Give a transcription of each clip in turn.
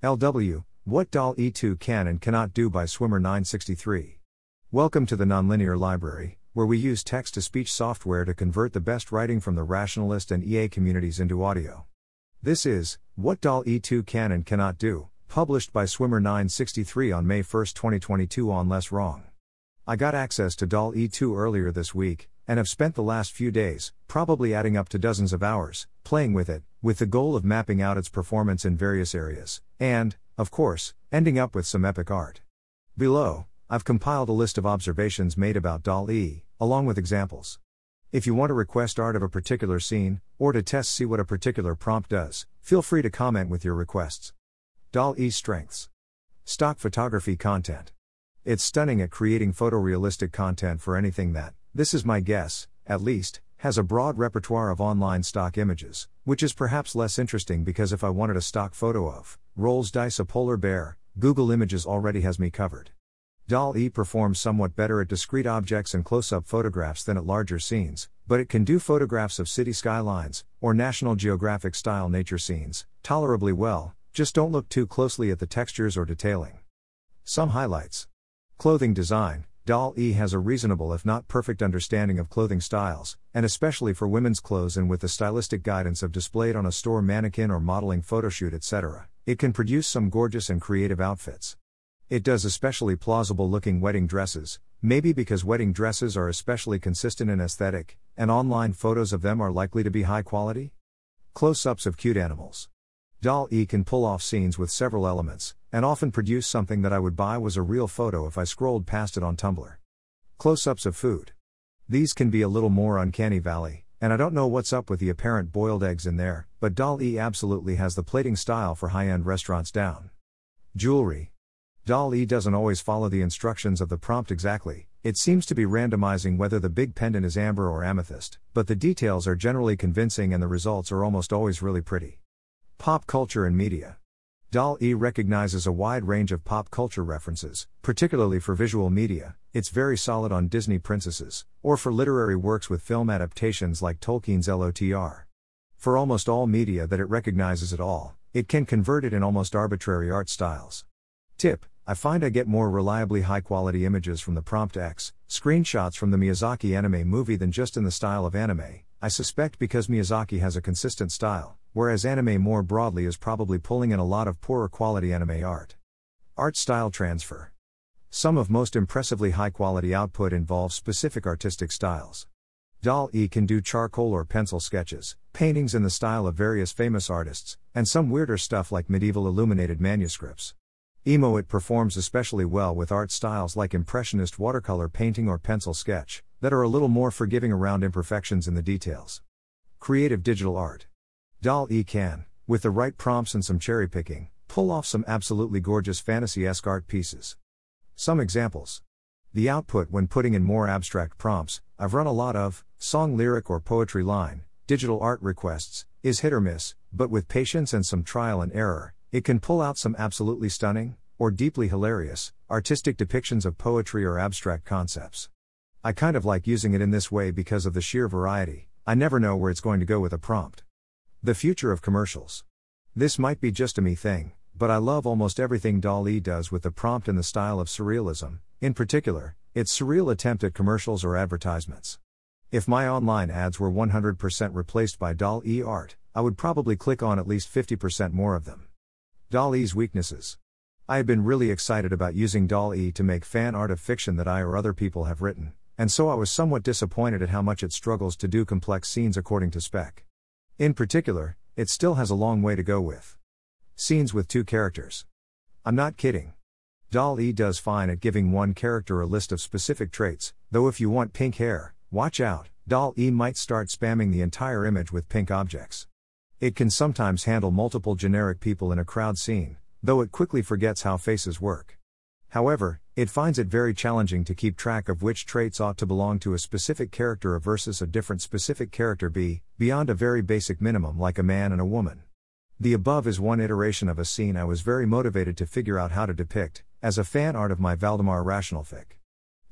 LW, What DALL-E 2 Can and Cannot Do by Swimmer 963. Welcome to the Nonlinear Library, where we use text to speech software to convert the best writing from the rationalist and EA communities into audio. This is What DALL-E 2 Can and Cannot Do, published by Swimmer 963 on May 1, 2022 on Less Wrong. I got access to DALL-E 2 earlier this week, and have spent the last few days, probably adding up to dozens of hours, playing with it, with the goal of mapping out its performance in various areas, and, of course, ending up with some epic art. Below, I've compiled a list of observations made about DAL E, along with examples. If you want to request art of a particular scene, or to test see what a particular prompt does, feel free to comment with your requests. DAL E strengths. Stock photography content. It's stunning at creating photorealistic content for anything that, this is my guess, at least, has a broad repertoire of online stock images, which is perhaps less interesting because if I wanted a stock photo of Rolls Dice a polar bear, Google Images already has me covered. DAL E performs somewhat better at discrete objects and close up photographs than at larger scenes, but it can do photographs of city skylines, or National Geographic style nature scenes, tolerably well, just don't look too closely at the textures or detailing. Some highlights Clothing design DAL E has a reasonable if not perfect understanding of clothing styles, and especially for women's clothes and with the stylistic guidance of displayed on a store mannequin or modeling photoshoot etc., it can produce some gorgeous and creative outfits. It does especially plausible looking wedding dresses, maybe because wedding dresses are especially consistent in aesthetic, and online photos of them are likely to be high quality? Close ups of cute animals. DAL E can pull off scenes with several elements, and often produce something that I would buy was a real photo if I scrolled past it on Tumblr. Close ups of food. These can be a little more uncanny valley, and I don't know what's up with the apparent boiled eggs in there, but DAL E absolutely has the plating style for high end restaurants down. Jewelry. DAL E doesn't always follow the instructions of the prompt exactly, it seems to be randomizing whether the big pendant is amber or amethyst, but the details are generally convincing and the results are almost always really pretty. Pop culture and media. DAL E recognizes a wide range of pop culture references, particularly for visual media. It's very solid on Disney princesses, or for literary works with film adaptations like Tolkien's LOTR. For almost all media that it recognizes at all, it can convert it in almost arbitrary art styles. Tip I find I get more reliably high quality images from the Prompt X, screenshots from the Miyazaki anime movie than just in the style of anime, I suspect because Miyazaki has a consistent style, whereas anime more broadly is probably pulling in a lot of poorer quality anime art. Art style transfer. Some of most impressively high quality output involves specific artistic styles. DAL E can do charcoal or pencil sketches, paintings in the style of various famous artists, and some weirder stuff like medieval illuminated manuscripts. Emo it performs especially well with art styles like impressionist watercolor painting or pencil sketch, that are a little more forgiving around imperfections in the details. Creative digital art. DAL E can, with the right prompts and some cherry picking, pull off some absolutely gorgeous fantasy esque art pieces. Some examples. The output when putting in more abstract prompts, I've run a lot of, song lyric or poetry line, digital art requests, is hit or miss, but with patience and some trial and error, it can pull out some absolutely stunning, or deeply hilarious, artistic depictions of poetry or abstract concepts. I kind of like using it in this way because of the sheer variety, I never know where it's going to go with a prompt. The future of commercials. This might be just a me thing, but I love almost everything DAL E does with the prompt and the style of surrealism, in particular, its surreal attempt at commercials or advertisements. If my online ads were 100% replaced by DAL E art, I would probably click on at least 50% more of them. DALL-E's weaknesses. I had been really excited about using DAL E to make fan art of fiction that I or other people have written, and so I was somewhat disappointed at how much it struggles to do complex scenes according to spec. In particular, it still has a long way to go with scenes with two characters. I'm not kidding. Doll E does fine at giving one character a list of specific traits, though if you want pink hair, watch out, Doll E might start spamming the entire image with pink objects. It can sometimes handle multiple generic people in a crowd scene, though it quickly forgets how faces work. However, it finds it very challenging to keep track of which traits ought to belong to a specific character versus a different specific character be, beyond a very basic minimum like a man and a woman. The above is one iteration of a scene I was very motivated to figure out how to depict, as a fan art of my Valdemar Rationalfic.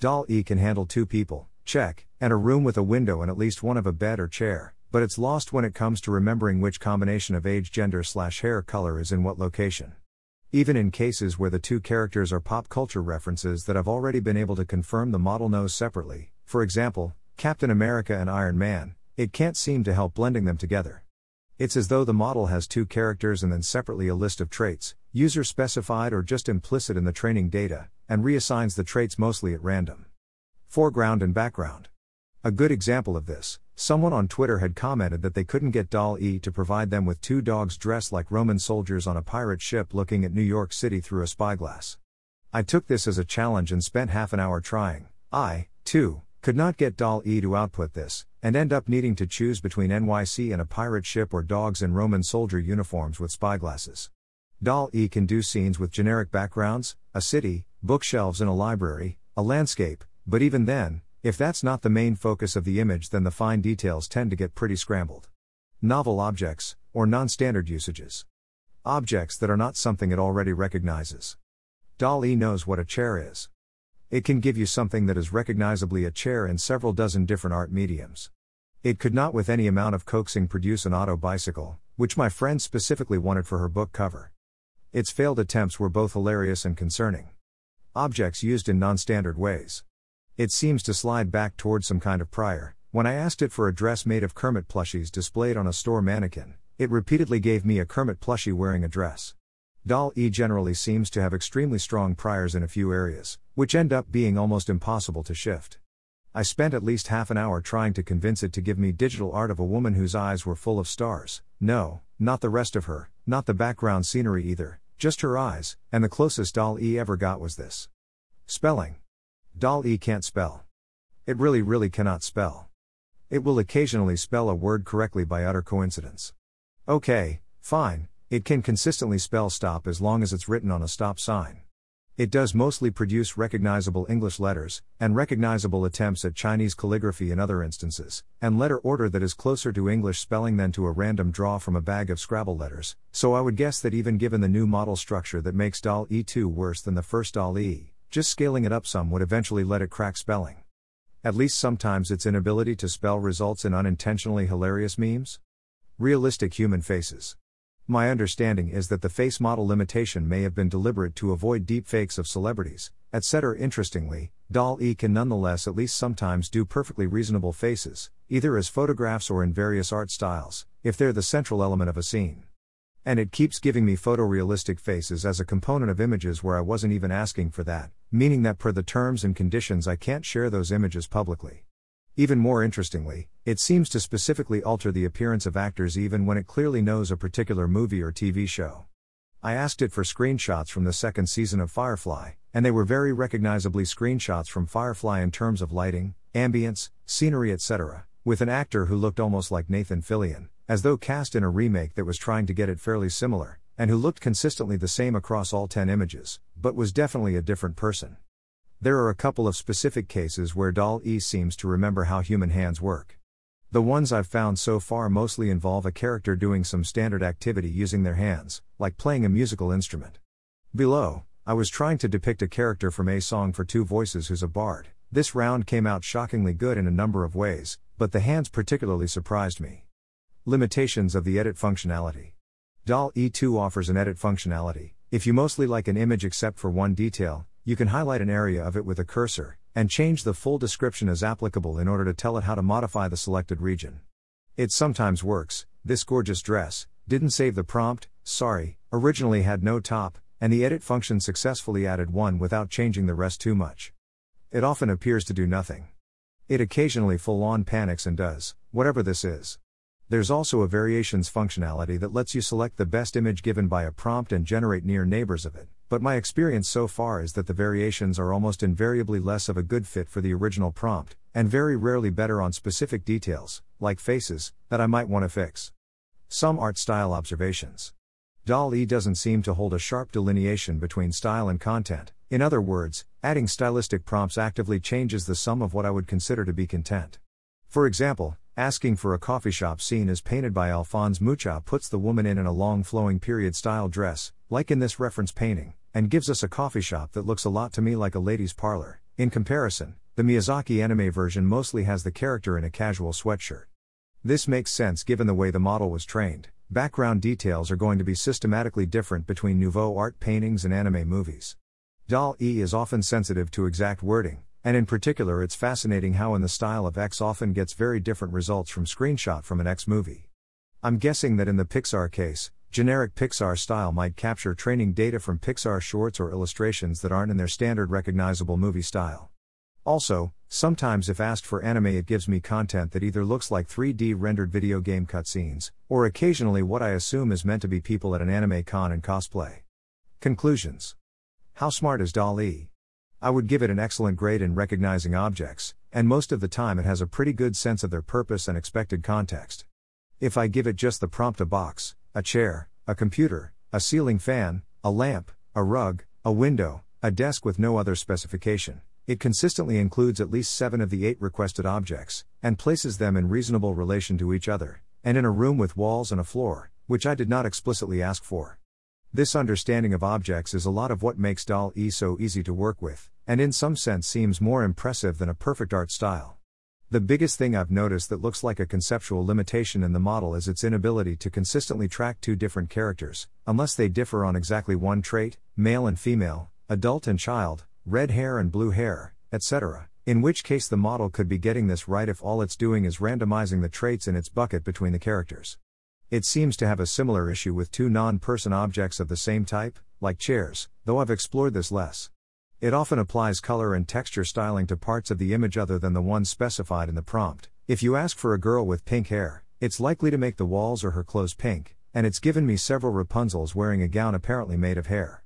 DAL E can handle two people, check, and a room with a window and at least one of a bed or chair, but it's lost when it comes to remembering which combination of age, gender, slash hair color is in what location. Even in cases where the two characters are pop culture references that I've already been able to confirm the model knows separately, for example, Captain America and Iron Man, it can't seem to help blending them together. It's as though the model has two characters and then separately a list of traits, user specified or just implicit in the training data, and reassigns the traits mostly at random. Foreground and background. A good example of this someone on Twitter had commented that they couldn't get DAL E to provide them with two dogs dressed like Roman soldiers on a pirate ship looking at New York City through a spyglass. I took this as a challenge and spent half an hour trying. I, too, could not get DAL E to output this, and end up needing to choose between NYC and a pirate ship or dogs in Roman soldier uniforms with spyglasses. DAL E can do scenes with generic backgrounds, a city, bookshelves in a library, a landscape, but even then, if that's not the main focus of the image, then the fine details tend to get pretty scrambled. Novel objects, or non standard usages. Objects that are not something it already recognizes. DAL E knows what a chair is. It can give you something that is recognizably a chair in several dozen different art mediums. It could not, with any amount of coaxing, produce an auto bicycle, which my friend specifically wanted for her book cover. Its failed attempts were both hilarious and concerning. Objects used in non standard ways. It seems to slide back towards some kind of prior. When I asked it for a dress made of Kermit plushies displayed on a store mannequin, it repeatedly gave me a Kermit plushie wearing a dress. Doll E generally seems to have extremely strong priors in a few areas, which end up being almost impossible to shift. I spent at least half an hour trying to convince it to give me digital art of a woman whose eyes were full of stars. No, not the rest of her, not the background scenery either, just her eyes, and the closest doll E ever got was this. Spelling. DAL E can't spell. It really, really cannot spell. It will occasionally spell a word correctly by utter coincidence. Okay, fine, it can consistently spell stop as long as it's written on a stop sign. It does mostly produce recognizable English letters, and recognizable attempts at Chinese calligraphy in other instances, and letter order that is closer to English spelling than to a random draw from a bag of Scrabble letters, so I would guess that even given the new model structure that makes DALL-E 2 worse than the first DAL E, just scaling it up some would eventually let it crack spelling. At least sometimes its inability to spell results in unintentionally hilarious memes. Realistic human faces. My understanding is that the face model limitation may have been deliberate to avoid deepfakes of celebrities, etc. Interestingly, DAL E can nonetheless at least sometimes do perfectly reasonable faces, either as photographs or in various art styles, if they're the central element of a scene. And it keeps giving me photorealistic faces as a component of images where I wasn't even asking for that, meaning that per the terms and conditions I can't share those images publicly. Even more interestingly, it seems to specifically alter the appearance of actors even when it clearly knows a particular movie or TV show. I asked it for screenshots from the second season of Firefly, and they were very recognizably screenshots from Firefly in terms of lighting, ambience, scenery, etc., with an actor who looked almost like Nathan Fillion, as though cast in a remake that was trying to get it fairly similar, and who looked consistently the same across all 10 images, but was definitely a different person. There are a couple of specific cases where DAL E seems to remember how human hands work. The ones I've found so far mostly involve a character doing some standard activity using their hands, like playing a musical instrument. Below, I was trying to depict a character from A Song for Two Voices who's a bard. This round came out shockingly good in a number of ways, but the hands particularly surprised me. Limitations of the edit functionality. DALL-E 2 offers an edit functionality. If you mostly like an image except for one detail, you can highlight an area of it with a cursor, and change the full description as applicable in order to tell it how to modify the selected region. It sometimes works, this gorgeous dress, didn't save the prompt, sorry, originally had no top, and the edit function successfully added one without changing the rest too much. It often appears to do nothing. It occasionally full on panics and does, whatever this is. There's also a variations functionality that lets you select the best image given by a prompt and generate near neighbors of it, but my experience so far is that the variations are almost invariably less of a good fit for the original prompt, and very rarely better on specific details, like faces, that I might want to fix. Some art style observations. DAL E doesn't seem to hold a sharp delineation between style and content. In other words, adding stylistic prompts actively changes the sum of what I would consider to be content. For example, Asking for a coffee shop scene as painted by Alphonse Mucha puts the woman in in a long flowing period style dress, like in this reference painting, and gives us a coffee shop that looks a lot to me like a lady's parlor. In comparison, the Miyazaki anime version mostly has the character in a casual sweatshirt. This makes sense given the way the model was trained, background details are going to be systematically different between nouveau art paintings and anime movies. Dal E is often sensitive to exact wording, and in particular it's fascinating how in the style of X often gets very different results from screenshot from an X movie. I'm guessing that in the Pixar case, generic Pixar style might capture training data from Pixar shorts or illustrations that aren't in their standard recognizable movie style. Also, sometimes if asked for anime, it gives me content that either looks like 3D rendered video game cutscenes, or occasionally what I assume is meant to be people at an anime con and cosplay. Conclusions How smart is DALL-E? I would give it an excellent grade in recognizing objects, and most of the time it has a pretty good sense of their purpose and expected context. If I give it just the prompt a box, a chair, a computer, a ceiling fan, a lamp, a rug, a window, a desk with no other specification, it consistently includes at least seven of the eight requested objects, and places them in reasonable relation to each other, and in a room with walls and a floor, which I did not explicitly ask for. This understanding of objects is a lot of what makes DALL-E so easy to work with, and in some sense seems more impressive than a perfect art style. The biggest thing I've noticed that looks like a conceptual limitation in the model is its inability to consistently track two different characters, unless they differ on exactly one trait male and female, adult and child, red hair and blue hair, etc. In which case, the model could be getting this right if all it's doing is randomizing the traits in its bucket between the characters. It seems to have a similar issue with two non person objects of the same type, like chairs, though I've explored this less. It often applies color and texture styling to parts of the image other than the ones specified in the prompt. If you ask for a girl with pink hair, it's likely to make the walls or her clothes pink, and it's given me several Rapunzels wearing a gown apparently made of hair.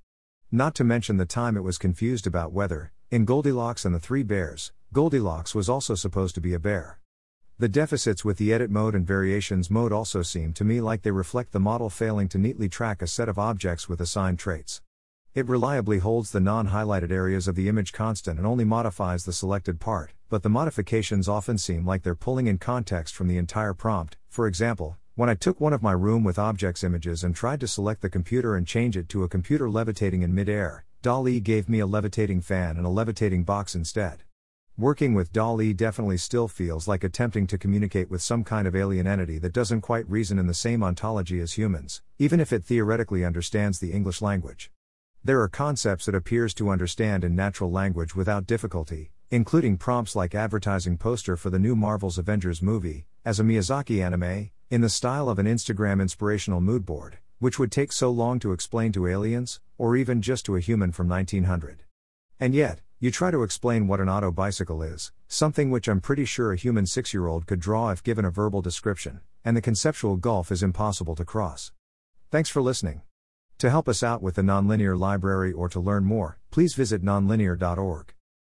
Not to mention the time it was confused about whether, in Goldilocks and the Three Bears, Goldilocks was also supposed to be a bear. The deficits with the edit mode and variations mode also seem to me like they reflect the model failing to neatly track a set of objects with assigned traits. It reliably holds the non highlighted areas of the image constant and only modifies the selected part, but the modifications often seem like they're pulling in context from the entire prompt. For example, when I took one of my room with objects images and tried to select the computer and change it to a computer levitating in midair, DALL-E gave me a levitating fan and a levitating box instead. Working with DALL-E definitely still feels like attempting to communicate with some kind of alien entity that doesn't quite reason in the same ontology as humans, even if it theoretically understands the English language. There are concepts it appears to understand in natural language without difficulty, including prompts like advertising poster for the new Marvel's Avengers movie, as a Miyazaki anime, in the style of an Instagram inspirational mood board, which would take so long to explain to aliens, or even just to a human from 1900. And yet, you try to explain what an auto bicycle is, something which I'm pretty sure a human six year old could draw if given a verbal description, and the conceptual gulf is impossible to cross. Thanks for listening. To help us out with the Nonlinear Library or to learn more, please visit nonlinear.org.